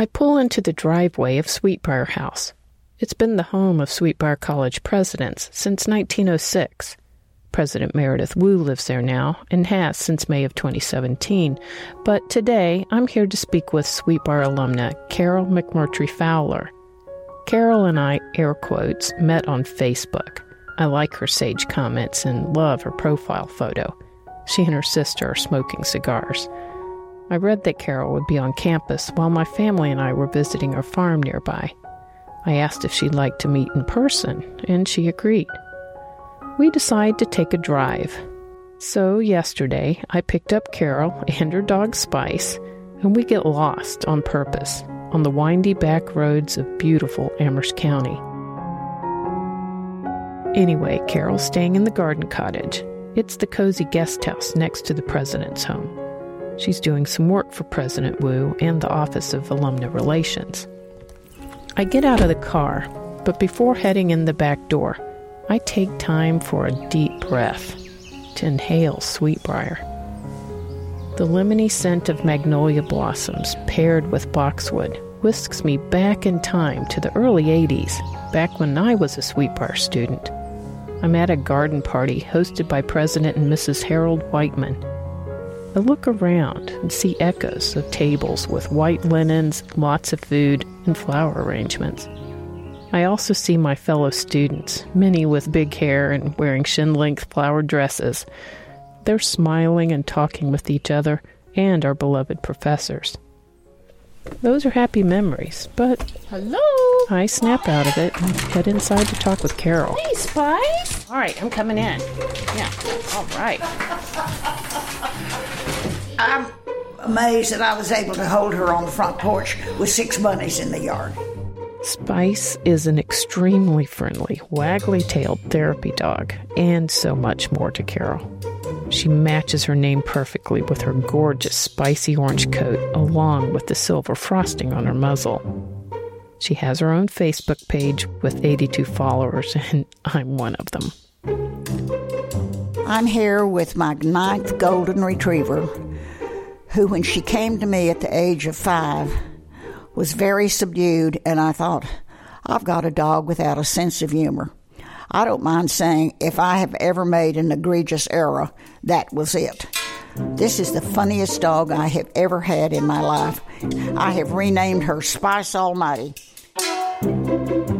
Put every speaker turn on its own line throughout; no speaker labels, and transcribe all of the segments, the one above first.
I pull into the driveway of Sweetbriar House. It's been the home of Sweetbriar College presidents since 1906. President Meredith Woo lives there now and has since May of 2017. But today, I'm here to speak with Sweetbriar alumna Carol McMurtry Fowler. Carol and I, air quotes, met on Facebook. I like her sage comments and love her profile photo. She and her sister are smoking cigars. I read that Carol would be on campus while my family and I were visiting our farm nearby. I asked if she'd like to meet in person, and she agreed. We decide to take a drive. So, yesterday, I picked up Carol and her dog Spice, and we get lost on purpose on the windy back roads of beautiful Amherst County. Anyway, Carol's staying in the garden cottage. It's the cozy guest house next to the president's home. She's doing some work for President Woo and the Office of Alumni Relations. I get out of the car, but before heading in the back door, I take time for a deep breath to inhale sweetbriar. The lemony scent of magnolia blossoms paired with boxwood whisks me back in time to the early 80s, back when I was a sweetbriar student. I'm at a garden party hosted by President and Mrs. Harold Whiteman I look around and see echoes of tables with white linens, lots of food, and flower arrangements. I also see my fellow students, many with big hair and wearing shin length flowered dresses. They're smiling and talking with each other and our beloved professors. Those are happy memories, but
Hello.
I snap out of it and head inside to talk with Carol.
Hey, Spice. All right, I'm coming in. Yeah. All right.
I'm amazed that I was able to hold her on the front porch with six bunnies in the yard.
Spice is an extremely friendly, waggly tailed therapy dog, and so much more to Carol. She matches her name perfectly with her gorgeous spicy orange coat, along with the silver frosting on her muzzle. She has her own Facebook page with 82 followers, and I'm one of them.
I'm here with my ninth golden retriever, who, when she came to me at the age of five, was very subdued, and I thought, I've got a dog without a sense of humor. I don't mind saying if I have ever made an egregious error, that was it. This is the funniest dog I have ever had in my life. I have renamed her Spice Almighty.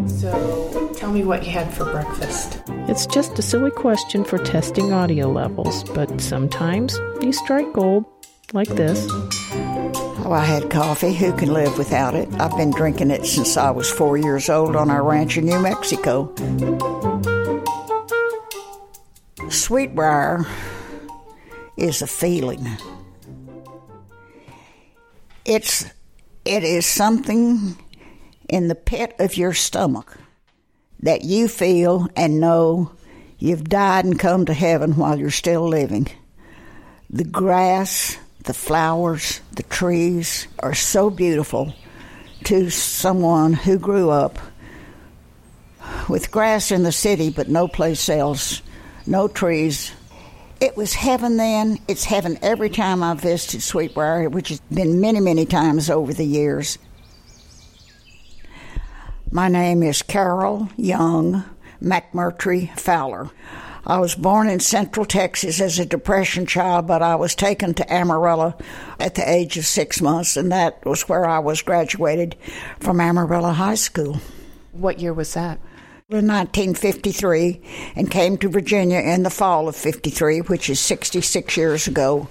So, tell me what you had for breakfast.
It's just a silly question for testing audio levels, but sometimes you strike gold, like this.
Oh, I had coffee. Who can live without it? I've been drinking it since I was four years old on our ranch in New Mexico. Sweetbriar is a feeling. It's it is something in the pit of your stomach that you feel and know you've died and come to heaven while you're still living. The grass, the flowers, the trees are so beautiful to someone who grew up with grass in the city but no place else, no trees. It was heaven then. It's heaven every time I've visited Sweetbriar, which has been many, many times over the years. My name is Carol Young McMurtry Fowler. I was born in Central Texas as a Depression child, but I was taken to Amarillo at the age of six months, and that was where I was graduated from Amarillo High School
What year was that?
in 1953 and came to Virginia in the fall of 53, which is 66 years ago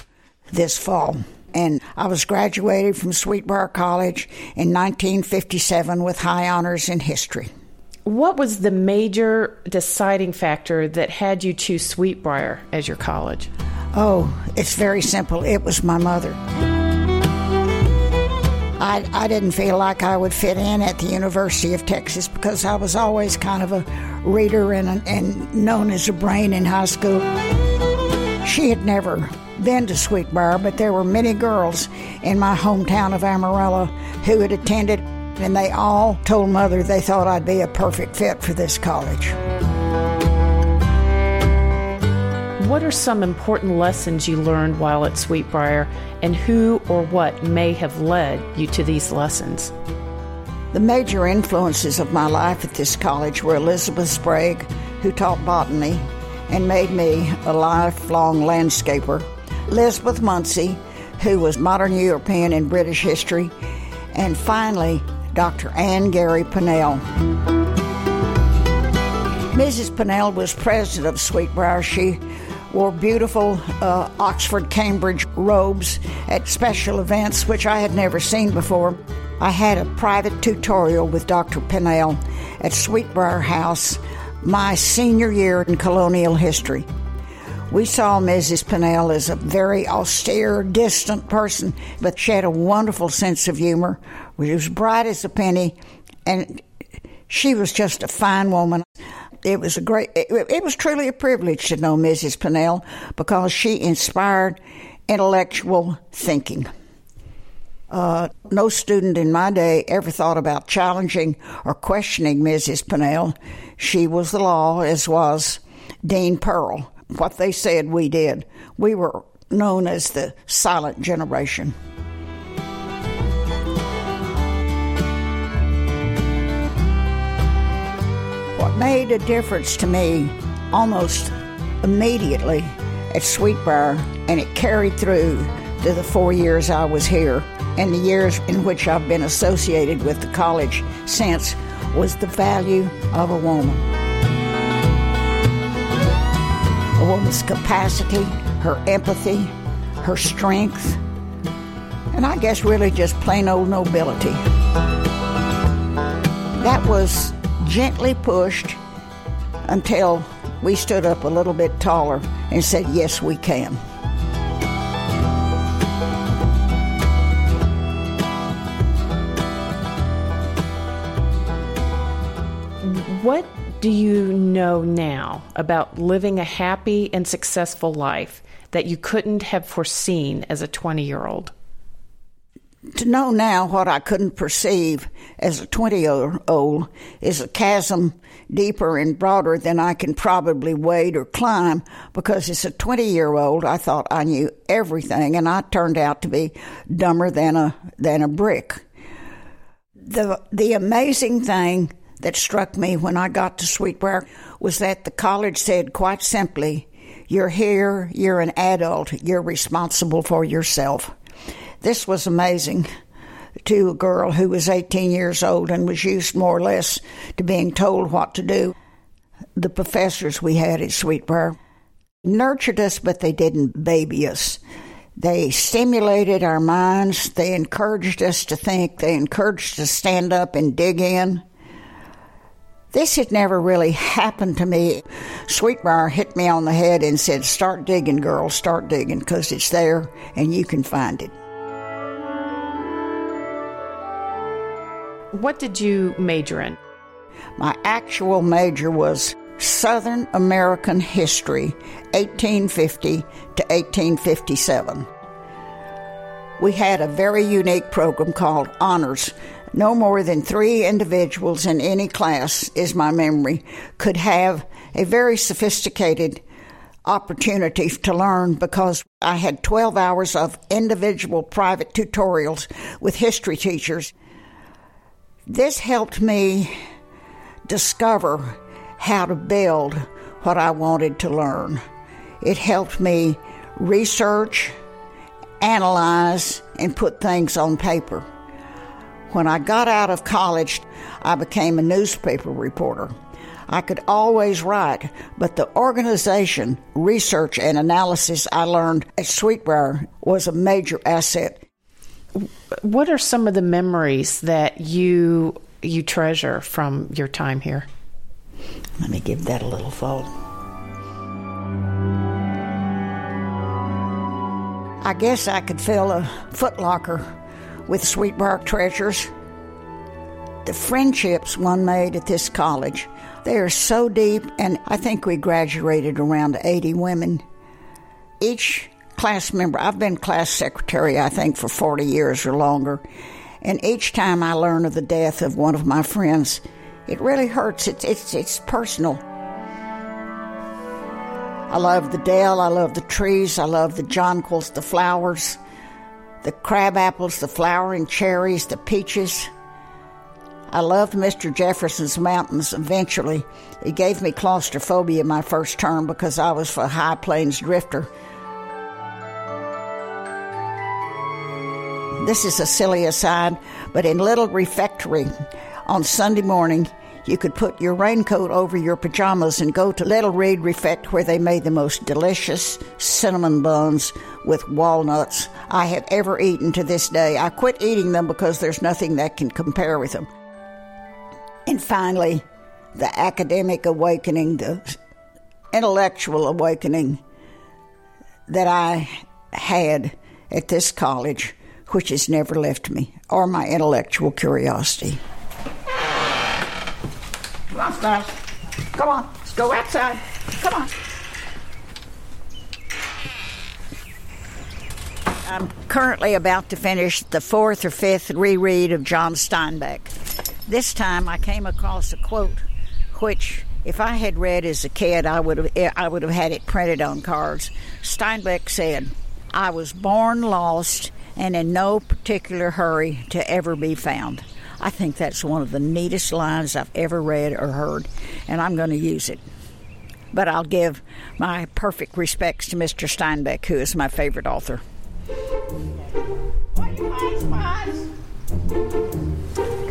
this fall. And I was graduated from Sweetbriar College in 1957 with high honors in history.
What was the major deciding factor that had you choose Sweetbriar as your college?
Oh, it's very simple. It was my mother. I, I didn't feel like I would fit in at the University of Texas because I was always kind of a reader and, and known as a brain in high school. She had never been to Sweetbriar, but there were many girls in my hometown of Amarillo who had attended, and they all told Mother they thought I'd be a perfect fit for this college.
What are some important lessons you learned while at Sweetbriar, and who or what may have led you to these lessons?
The major influences of my life at this college were Elizabeth Sprague, who taught botany and made me a lifelong landscaper, Elizabeth Munsey, who was modern European and British history, and finally, Dr. Anne Gary Pannell. Mrs. Pannell was president of Sweetbriar. She wore beautiful uh, Oxford Cambridge robes at special events, which I had never seen before. I had a private tutorial with Dr. Pannell at Sweetbriar House my senior year in colonial history. We saw Mrs. Pannell as a very austere, distant person, but she had a wonderful sense of humor. She was bright as a penny, and she was just a fine woman it was a great, it, it was truly a privilege to know Mrs. Pannell because she inspired intellectual thinking. Uh, no student in my day ever thought about challenging or questioning Mrs. Pannell. She was the law, as was Dean Pearl. What they said, we did. We were known as the silent generation. Made a difference to me almost immediately at Sweetbriar, and it carried through to the four years I was here and the years in which I've been associated with the college since was the value of a woman. A woman's capacity, her empathy, her strength, and I guess really just plain old nobility. That was gently pushed until we stood up a little bit taller and said, Yes, we can.
What do you know now about living a happy and successful life that you couldn't have foreseen as a 20 year old?
To know now what I couldn't perceive as a 20 year old is a chasm deeper and broader than I can probably wade or climb because as a 20 year old I thought I knew everything and I turned out to be dumber than a, than a brick. The, the amazing thing that struck me when I got to Sweetbriar was that the college said quite simply, you're here, you're an adult, you're responsible for yourself. This was amazing to a girl who was 18 years old and was used more or less to being told what to do. The professors we had at Sweetbriar nurtured us, but they didn't baby us. They stimulated our minds. They encouraged us to think. They encouraged us to stand up and dig in. This had never really happened to me. Sweetbriar hit me on the head and said, Start digging, girl, start digging, because it's there and you can find it.
What did you major in?
My actual major was Southern American History, 1850 to 1857. We had a very unique program called Honors. No more than three individuals in any class, is my memory, could have a very sophisticated opportunity to learn because I had 12 hours of individual private tutorials with history teachers. This helped me discover how to build what I wanted to learn. It helped me research, analyze, and put things on paper. When I got out of college, I became a newspaper reporter. I could always write, but the organization, research, and analysis I learned at Sweetbriar was a major asset
what are some of the memories that you you treasure from your time here?
Let me give that a little thought. I guess I could fill a footlocker with Sweetbriar treasures. The friendships one made at this college, they are so deep, and I think we graduated around 80 women. Each class member. I've been class secretary, I think, for 40 years or longer. And each time I learn of the death of one of my friends, it really hurts. It's, it's, it's personal. I love the dell, I love the trees, I love the jonquils, the flowers, the crab apples, the flowering cherries, the peaches. I loved Mr. Jefferson's mountains eventually. It gave me claustrophobia my first term because I was a high plains drifter. This is a silly aside, but in Little Refectory on Sunday morning, you could put your raincoat over your pajamas and go to Little Reed Refect where they made the most delicious cinnamon buns with walnuts I have ever eaten to this day. I quit eating them because there's nothing that can compare with them. And finally, the academic awakening, the intellectual awakening that I had at this college which has never left me, or my intellectual curiosity. Come on, Stars. Come on, let's go outside. Come on. I'm currently about to finish the fourth or fifth reread of John Steinbeck. This time I came across a quote which if I had read as a kid I would have eh, I would have had it printed on cards. Steinbeck said, "I was born lost and in no particular hurry to ever be found. I think that's one of the neatest lines I've ever read or heard, and I'm going to use it. But I'll give my perfect respects to Mr. Steinbeck, who is my favorite author. Come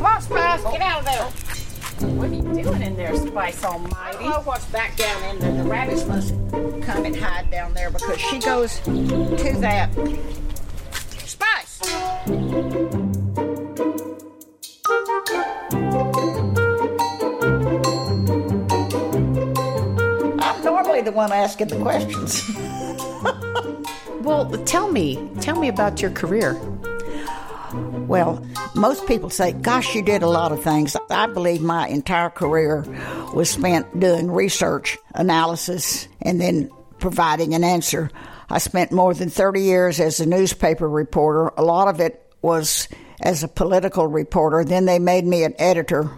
on, Spice, get out of there.
What are you doing in there, Spice Almighty?
I don't know what's back down in there. The rabbits must come and hide down there because she goes to that one asking the mm-hmm. questions.
well, tell me, tell me about your career.
Well, most people say, Gosh, you did a lot of things. I believe my entire career was spent doing research, analysis, and then providing an answer. I spent more than 30 years as a newspaper reporter. A lot of it was as a political reporter. Then they made me an editor,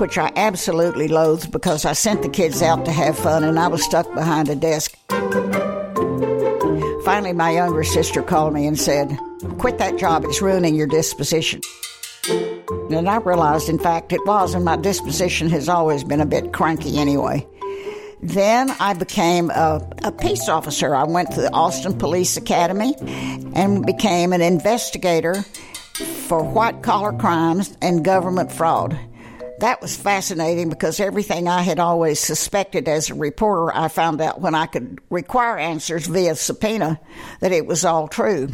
which I absolutely loathed because I sent the kids out to have fun and I was stuck behind a desk. Finally, my younger sister called me and said, Quit that job, it's ruining your disposition. And I realized, in fact, it was, and my disposition has always been a bit cranky anyway. Then I became a, a, peace officer. I went to the Austin Police Academy and became an investigator for white collar crimes and government fraud. That was fascinating because everything I had always suspected as a reporter, I found out when I could require answers via subpoena that it was all true.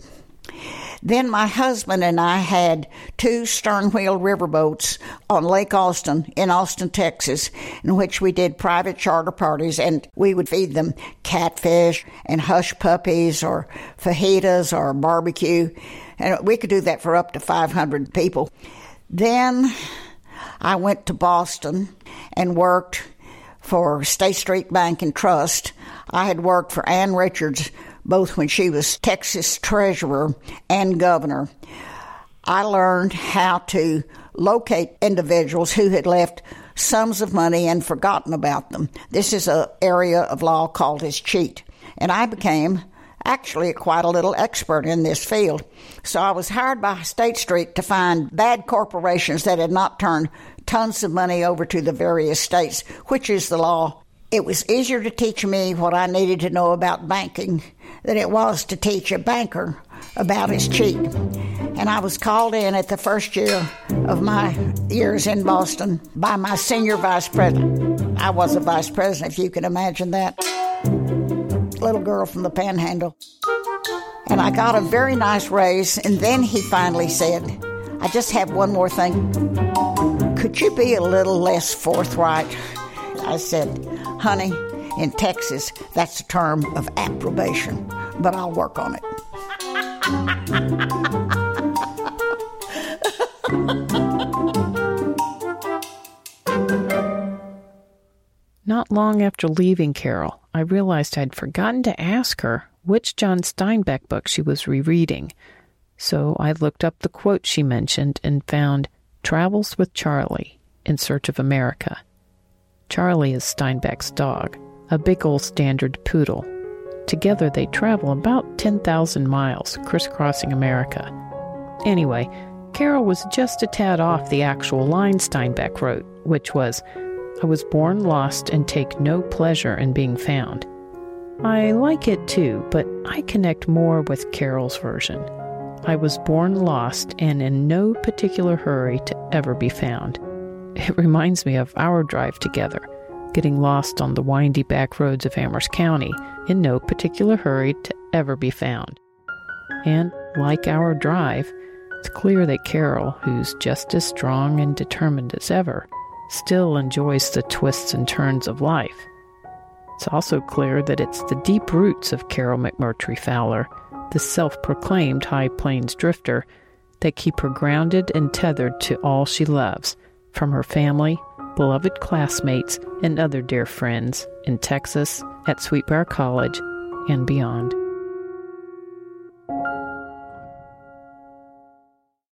Then my husband and I had two stern wheel riverboats on Lake Austin in Austin, Texas, in which we did private charter parties and we would feed them catfish and hush puppies or fajitas or barbecue. And we could do that for up to 500 people. Then I went to Boston and worked for State Street Bank and Trust. I had worked for Ann Richards both when she was Texas treasurer and governor. I learned how to locate individuals who had left sums of money and forgotten about them. This is an area of law called escheat. And I became actually quite a little expert in this field. So I was hired by State Street to find bad corporations that had not turned tons of money over to the various states, which is the law. It was easier to teach me what I needed to know about banking than it was to teach a banker about escheat. And I was called in at the first year of my years in Boston by my senior vice president. I was a vice president, if you can imagine that. Little girl from the panhandle. And I got a very nice raise. And then he finally said, I just have one more thing. Could you be a little less forthright? I said, honey, in Texas, that's a term of approbation, but I'll work on it.
Not long after leaving Carol, I realized I'd forgotten to ask her which John Steinbeck book she was rereading. So I looked up the quote she mentioned and found Travels with Charley in Search of America. Charley is Steinbeck's dog. a big old standard poodle. Together they travel about 10,000 miles, crisscrossing America. Anyway, Carol was just a tad off the actual line Steinbeck wrote, which was, I was born lost and take no pleasure in being found. I like it too, but I connect more with Carol's version. I was born lost and in no particular hurry to ever be found. It reminds me of our drive together, getting lost on the windy back roads of Amherst County in no particular hurry to ever be found. And like our drive, it's clear that Carol, who's just as strong and determined as ever, still enjoys the twists and turns of life. It's also clear that it's the deep roots of Carol McMurtry Fowler, the self proclaimed High Plains drifter, that keep her grounded and tethered to all she loves, from her family, beloved classmates, and other dear friends in Texas, at Sweetbriar College, and beyond.